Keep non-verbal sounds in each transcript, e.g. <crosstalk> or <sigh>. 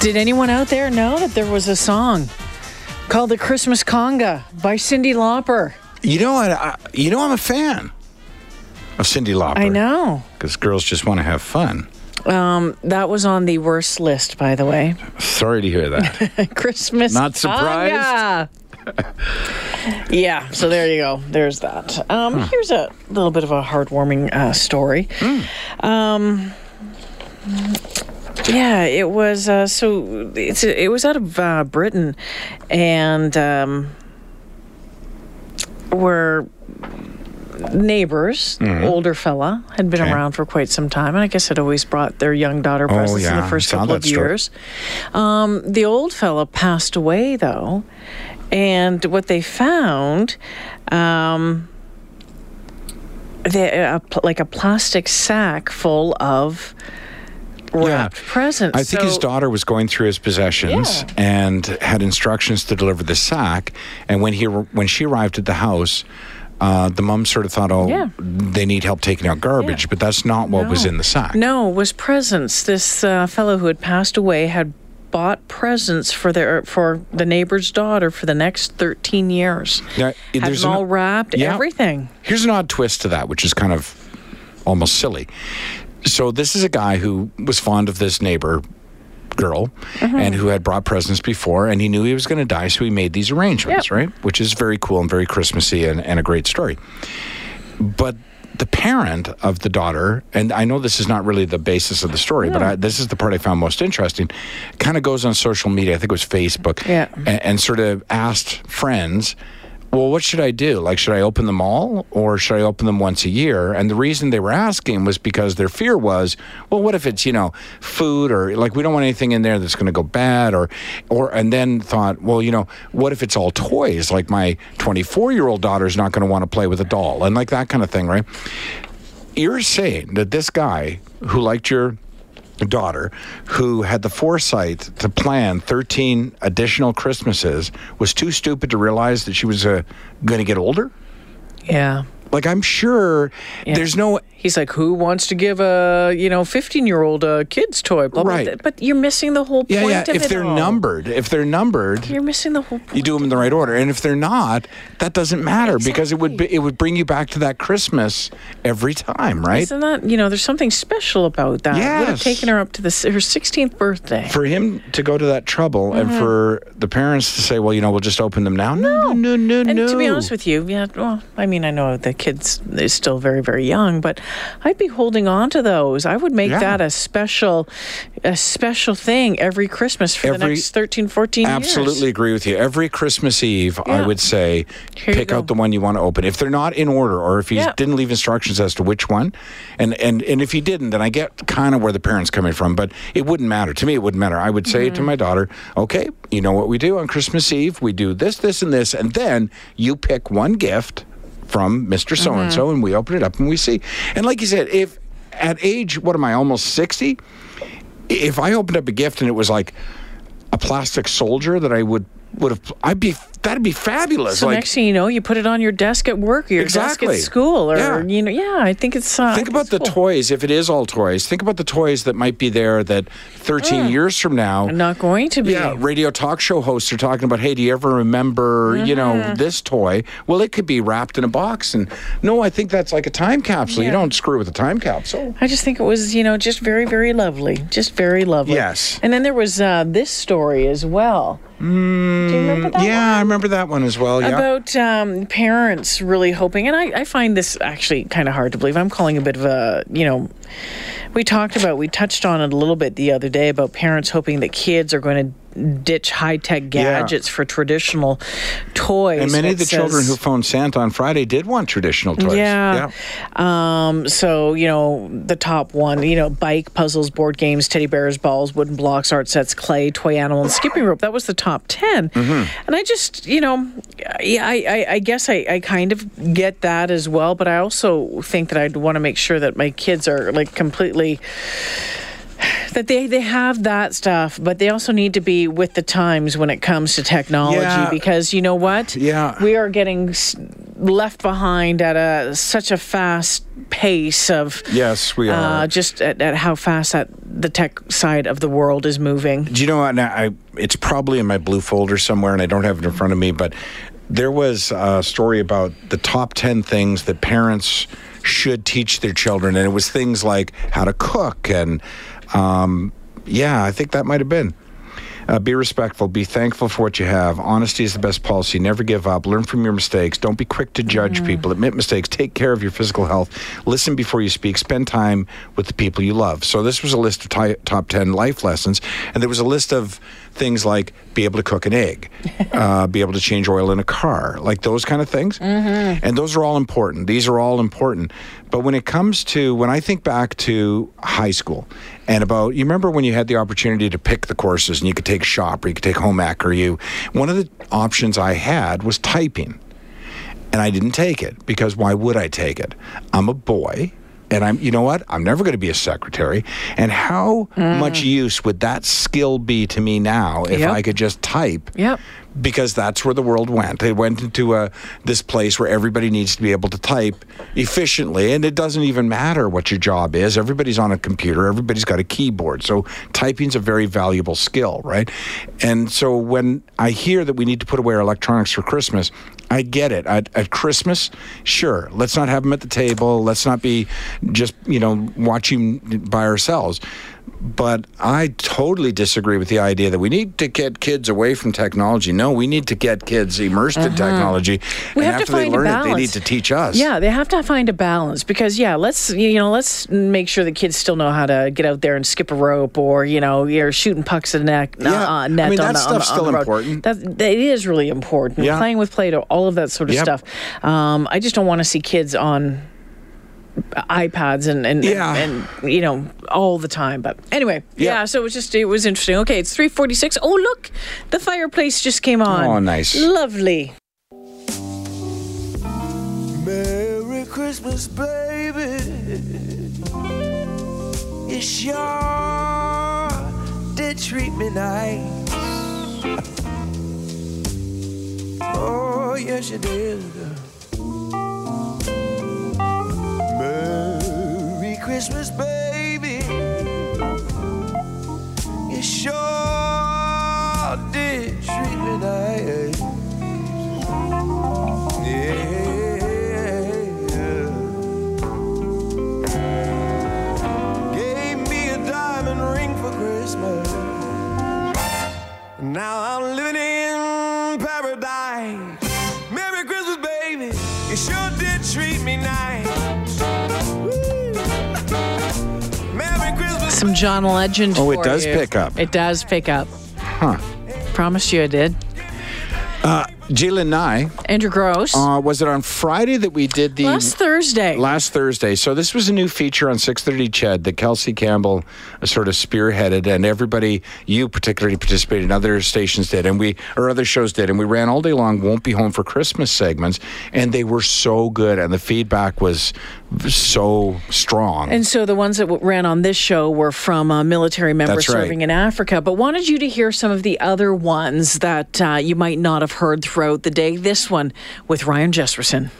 Did anyone out there know that there was a song called "The Christmas Conga" by Cyndi Lauper? You know what? I, you know I'm a fan of Cyndi Lauper. I know. because girls just want to have fun. Um, that was on the worst list, by the way. Sorry to hear that. <laughs> Christmas. Not surprised? <laughs> Yeah. So there you go. There's that. Um, Here's a little bit of a heartwarming uh, story. Um, yeah, it was. Uh, so it's it was out of uh, Britain, and um, neighbors, older fella, had been Mm-hmm. Okay. around for quite some time, and I guess had always brought their young daughter presents in Oh, yeah, the first couple of years. Um, the old fella passed away though, and what they found. Um, they, uh, pl- like a plastic sack full of wrapped presents. I think his daughter was going through his possessions Yeah. and had instructions to deliver the sack. And when he when she arrived at the house, uh, the mom sort of thought, "Oh, Yeah. they need help taking out garbage," Yeah. but that's not what was in the sack. No, it was presents. This uh, fellow who had passed away had bought presents for their for the neighbor's daughter for the next 13 years. Now, Had them an- all wrapped, Yeah. everything. Here's an odd twist to that, which is kind of almost silly. So this is a guy who was fond of this neighbor girl Mm-hmm. and who had brought presents before and he knew he was going to die so he made these arrangements Yep. right which is very cool and very christmassy and, and a great story but the parent of the daughter and i know this is not really the basis of the story but I, this is the part i found most interesting kind of goes on social media i think it was facebook Yeah. and, and sort of asked friends well, what should I do? Like, should I open them all or should I open them once a year? And the reason they were asking was because their fear was, well, what if it's, you know, food or like we don't want anything in there that's going to go bad or, or, and then thought, well, you know, what if it's all toys? Like my 24 year old daughter's not going to want to play with a doll and like that kind of thing, right? You're saying that this guy who liked your daughter who had the foresight to plan 13 additional Christmases was too stupid to realize that she was uh, going to get older? Yeah. Like, I'm sure there's no. He's like, who wants to give a you know 15 year old a kid's toy? Blah, blah, Right. blah. But you're missing the whole Yeah, point yeah. If they're all. numbered, if they're numbered, you're missing the whole. Point. you do them in the right order. And if they're not, that doesn't matter because it would be, it would bring you back to that Christmas every time, right? Isn't that you know? There's something special about that. Would have taken her up to the her 16th birthday. for him to go to that trouble and Mm-hmm. for the parents to say, well, you know, we'll just open them now. No, no, no, no. And to be honest with you, yeah, well, I mean, I know the kids is still very, very young, but I'd be holding on to those. I would make Yeah. that a special, a special thing every Christmas for the next 13, 14 years. Absolutely agree with you. Every Christmas Eve, I would say Here pick out the one you want to open. If they're not in order, or if he Yeah. didn't leave instructions as to which one, and and and if he didn't, then I get kind of where the parents coming from. But it wouldn't matter to me. It wouldn't matter. I would say Mm-hmm. to my daughter, "Okay, you know what we do on Christmas Eve? We do this, this, and this, and then you pick one gift." From Mr. So and Mm-hmm. so, and we open it up and we see. And like you said, if at age, what am I, almost 60? If I opened up a gift and it was like a plastic soldier that I would would have I'd be that'd be fabulous. So like next thing you know, you put it on your desk at work or your desk Exactly. at school, or Yeah. you know, yeah. I think it's. Uh, think about it's the cool. toys if it is all toys. Think about the toys that might be there that 13 years from now Not going to be. yeah, radio talk show hosts are talking about, hey, do you ever remember, you know, Mm-hmm. this toy? Well, it could be wrapped in a box. And no, I think that's like a time capsule. You don't screw with a time capsule. I just think it was, you know, just very, very lovely. Just very lovely. Yes. And then there was uh, this story as well. Do you remember that? Yeah, I remember that one as well. Yeah. About um, parents really hoping, and I, I find this actually kind of hard to believe. I'm calling a bit of a, you know, we talked about, we touched on it a little bit the other day about parents hoping that kids are going to ditch high tech gadgets for traditional toys. And many It of the children who phoned Santa on Friday did want traditional toys. yeah. Um, so, you know, the top one, you know, bike, puzzles, board games, teddy bears, balls, wooden blocks, art sets, clay, toy animal, and skipping rope. That was the top 10. And I just, you know, I, I, I guess I, I kind of get that as well, but I also think that I'd want to make sure that my kids are like completely <sighs> that they, they have that stuff, but they also need to be with the times when it comes to technology Yeah. because you know what? Yeah. We are getting left behind at a such a fast pace of Yes, we are. uh, just at, at how fast that the tech side of the world is moving. Do you know what? Now, I, it's probably in my blue folder somewhere, and I don't have it in front of me, but there was a story about the top 10 things that parents should teach their children, and it was things like how to cook, and um, yeah, I think that might have been. Uh, be respectful. Be thankful for what you have. Honesty is the best policy. Never give up. Learn from your mistakes. Don't be quick to judge people. Admit mistakes. Take care of your physical health. Listen before you speak. Spend time with the people you love. So this was a list of ti- top ten life lessons, and there was a list of things like be able to cook an egg, <laughs> uh, be able to change oil in a car, like those kind of things. Mm-hmm. And those are all important. These are all important. But when it comes to when I think back to high school and about you remember when you had the opportunity to pick the courses and you could take shop or you could take home ec or you one of the options I had was typing. And I didn't take it because why would I take it? I'm a boy and I'm you know what? I'm never going to be a secretary. And how mm. much use would that skill be to me now if Yep. I could just type? Yep. Because that's where the world went. It went into a this place where everybody needs to be able to type efficiently, and it doesn't even matter what your job is. Everybody's on a computer. Everybody's got a keyboard. So typing's a very valuable skill, right? And so when I hear that we need to put away our electronics for Christmas, I get it. At, at Christmas, sure, let's not have them at the table. Let's not be just you know watching by ourselves. But I totally disagree with the idea that we need to get kids away from technology. No, we need to get kids immersed in technology. Uh-huh. We and have to after they find a learn it, balance. they need to teach us. Yeah, they have to find a balance because yeah, let's you know let's make sure the kids still know how to get out there and skip a rope or you know you're shooting pucks in the neck, Yeah, uh, I net mean, on that the, on the- stuff's on still the important. That, that is really important. Yeah. Playing with Play-Doh, all of that sort of Yep. stuff. Um, I just don't want to see kids on iPads and and, Yeah. and and you know all the time. But anyway, Yeah. yeah. So it was just it was interesting. Okay, it's three forty six. Oh look, the fireplace just came on. Oh, nice. Lovely. Merry Christmas, baby. You sure did treat me nice. Oh, yes, you did. Christmas, baby. You sure John Legend. Oh, it does you. pick up. It does pick up. Huh. Promised you I did. Uh, Jalen Nye, Andrew Gross. uh, was it on Friday that we did the Last Thursday. last Thursday. So this was a new feature on 6:30 Ched that Kelsey Campbell uh, sort of spearheaded, and everybody, you particularly participated, and other stations did, and we or other shows did, and we ran all day long. Won't be home for Christmas segments, and they were so good, and the feedback was so strong. and so the ones that ran on this show were from uh, military members right. serving in Africa, but wanted you to hear some of the other ones that uh, you might not have heard throughout the day. This one with Ryan Jespersen.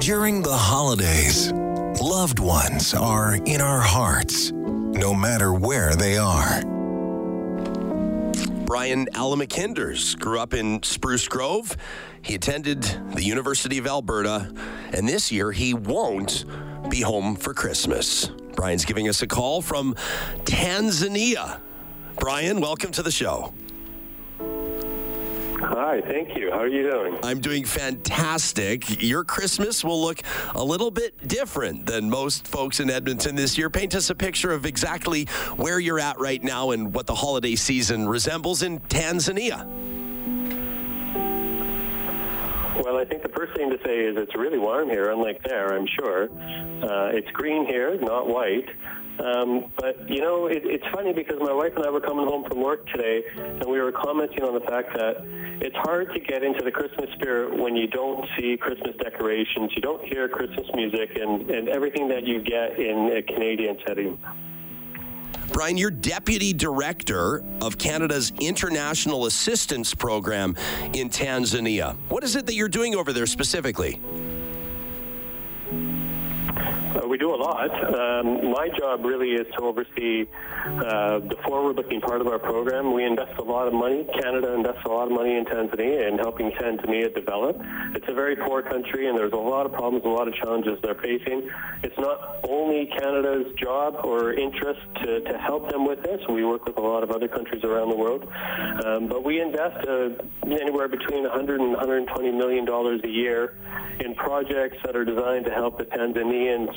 During the holidays, loved ones are in our hearts, no matter where they are. Brian Alamakinders grew up in Spruce Grove. He attended the University of Alberta, and this year he won't be home for Christmas. Brian's giving us a call from Tanzania. Brian, welcome to the show. Hi, thank you. How are you doing? I'm doing fantastic. Your Christmas will look a little bit different than most folks in Edmonton this year. Paint us a picture of exactly where you're at right now and what the holiday season resembles in Tanzania. Well, I think the first thing to say is it's really warm here, unlike there, I'm sure. Uh, it's green here, not white. Um, but, you know, it, it's funny because my wife and I were coming home from work today, and we were commenting on the fact that it's hard to get into the Christmas spirit when you don't see Christmas decorations, you don't hear Christmas music, and, and everything that you get in a Canadian setting. Brian, you're deputy director of Canada's International Assistance Program in Tanzania. What is it that you're doing over there specifically? We do a lot. Um, my job really is to oversee uh, the forward-looking part of our program. We invest a lot of money. Canada invests a lot of money in Tanzania and helping Tanzania develop. It's a very poor country, and there's a lot of problems, a lot of challenges they're facing. It's not only Canada's job or interest to, to help them with this. We work with a lot of other countries around the world, um, but we invest uh, anywhere between 100 and 120 million dollars a year in projects that are designed to help the Tanzanian s-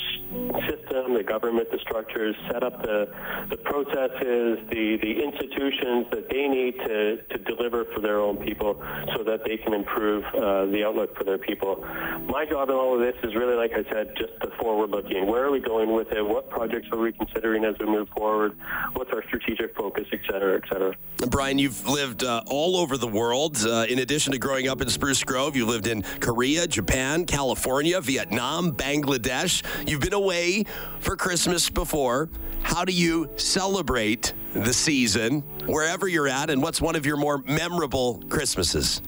system, the government, the structures, set up the, the processes, the, the institutions that they need to, to deliver for their own people so that they can improve uh, the outlook for their people. My job in all of this is really, like I said, just the forward looking. Where are we going with it? What projects are we considering as we move forward? What's our strategic focus, et cetera, et cetera? Brian, you've lived uh, all over the world. Uh, in addition to growing up in Spruce Grove, you lived in Korea, Japan, California, Vietnam, Bangladesh. You've been away for Christmas before. How do you celebrate the season wherever you're at, and what's one of your more memorable Christmases?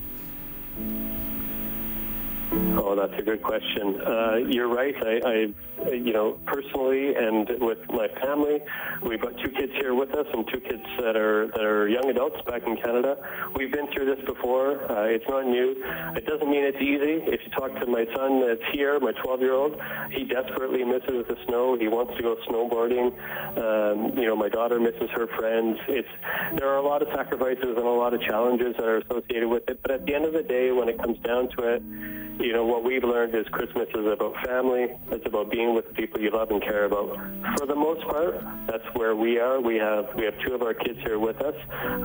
Oh, that's a good question. Uh, you're right. I, I, you know, personally and with my family, we've got two kids here with us and two kids that are that are young adults back in Canada. We've been through this before. Uh, it's not new. It doesn't mean it's easy. If you talk to my son that's here, my 12-year-old, he desperately misses the snow. He wants to go snowboarding. Um, you know, my daughter misses her friends. It's there are a lot of sacrifices and a lot of challenges that are associated with it. But at the end of the day, when it comes down to it you know, what we've learned is Christmas is about family. It's about being with the people you love and care about. For the most part, that's where we are. We have we have two of our kids here with us.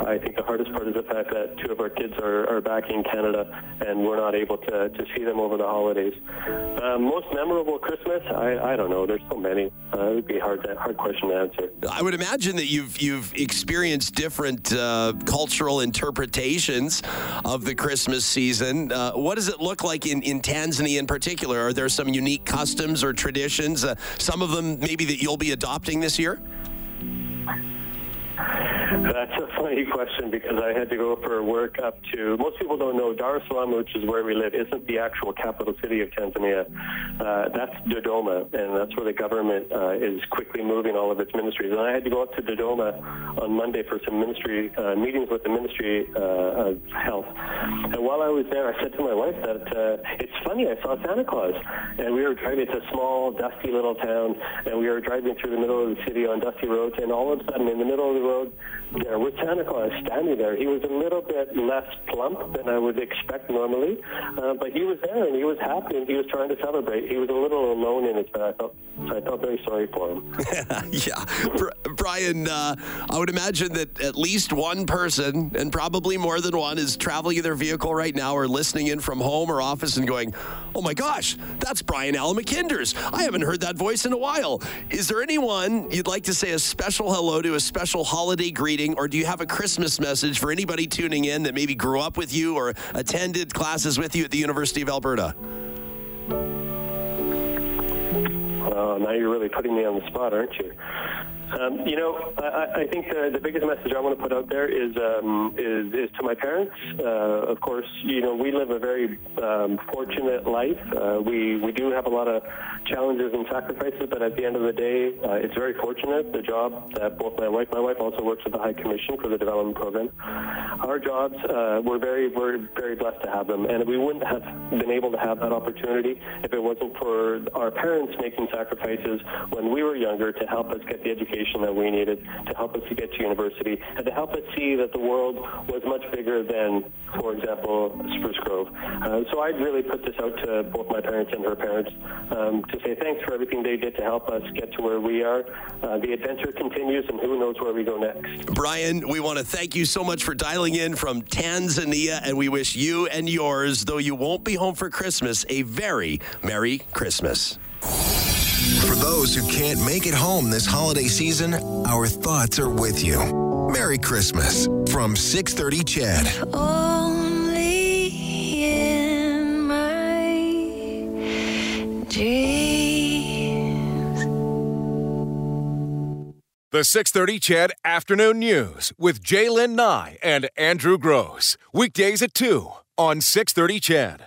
I think the hardest part is the fact that two of our kids are, are back in Canada and we're not able to, to see them over the holidays. Uh, most memorable Christmas? I, I don't know. There's so many. Uh, it would be hard hard question to answer. I would imagine that you've you've experienced different uh, cultural interpretations of the Christmas season. Uh, what does it look like in, in Tanzania in particular? Are there some unique customs or traditions? Uh, some of them maybe that you'll be adopting this year. That's funny question because I had to go for work up to. Most people don't know Dar es Salaam, which is where we live, isn't the actual capital city of Tanzania. Uh, that's Dodoma, and that's where the government uh, is quickly moving all of its ministries. And I had to go up to Dodoma on Monday for some ministry uh, meetings with the Ministry uh, of Health. And while I was there, I said to my wife that uh, it's funny. I saw Santa Claus, and we were driving to a small, dusty little town, and we were driving through the middle of the city on dusty roads, and all of a sudden, in the middle of the road, there was Santa Claus standing there. He was a little bit less plump than I would expect normally, uh, but he was there and he was happy and he was trying to celebrate. He was a little alone in his bed. I felt, I felt very sorry for him. <laughs> yeah, Brian, uh, I would imagine that at least one person, and probably more than one, is traveling in their vehicle right now or listening in from home or office and going, "Oh my gosh, that's Brian Allen McKinders! I haven't heard that voice in a while." Is there anyone you'd like to say a special hello to, a special holiday greeting, or do you have a Christmas message for anybody tuning in that maybe grew up with you or attended classes with you at the University of Alberta? Uh, now you're really putting me on the spot, aren't you? Um, you know, I, I think the, the biggest message I want to put out there is um, is, is to my parents. Uh, of course, you know we live a very um, fortunate life. Uh, we we do have a lot of challenges and sacrifices, but at the end of the day, uh, it's very fortunate. The job that both my wife, my wife also works at the High Commission for the Development Program. Our jobs, uh, we're very we're very blessed to have them, and we wouldn't have been able to have that opportunity if it wasn't for our parents making sacrifices when we were younger to help us get the education education that we needed to help us to get to university and to help us see that the world was much bigger than, for example, Spruce Grove. Uh, so I'd really put this out to both my parents and her parents um, to say thanks for everything they did to help us get to where we are. Uh, the adventure continues, and who knows where we go next. Brian, we want to thank you so much for dialing in from Tanzania, and we wish you and yours, though you won't be home for Christmas, a very Merry Christmas. For those who can't make it home this holiday season, our thoughts are with you. Merry Christmas from 630 CHED. Only in my dreams. The 630 CHED Afternoon News with Jaylen Nye and Andrew Gross. Weekdays at 2 on 630 CHED.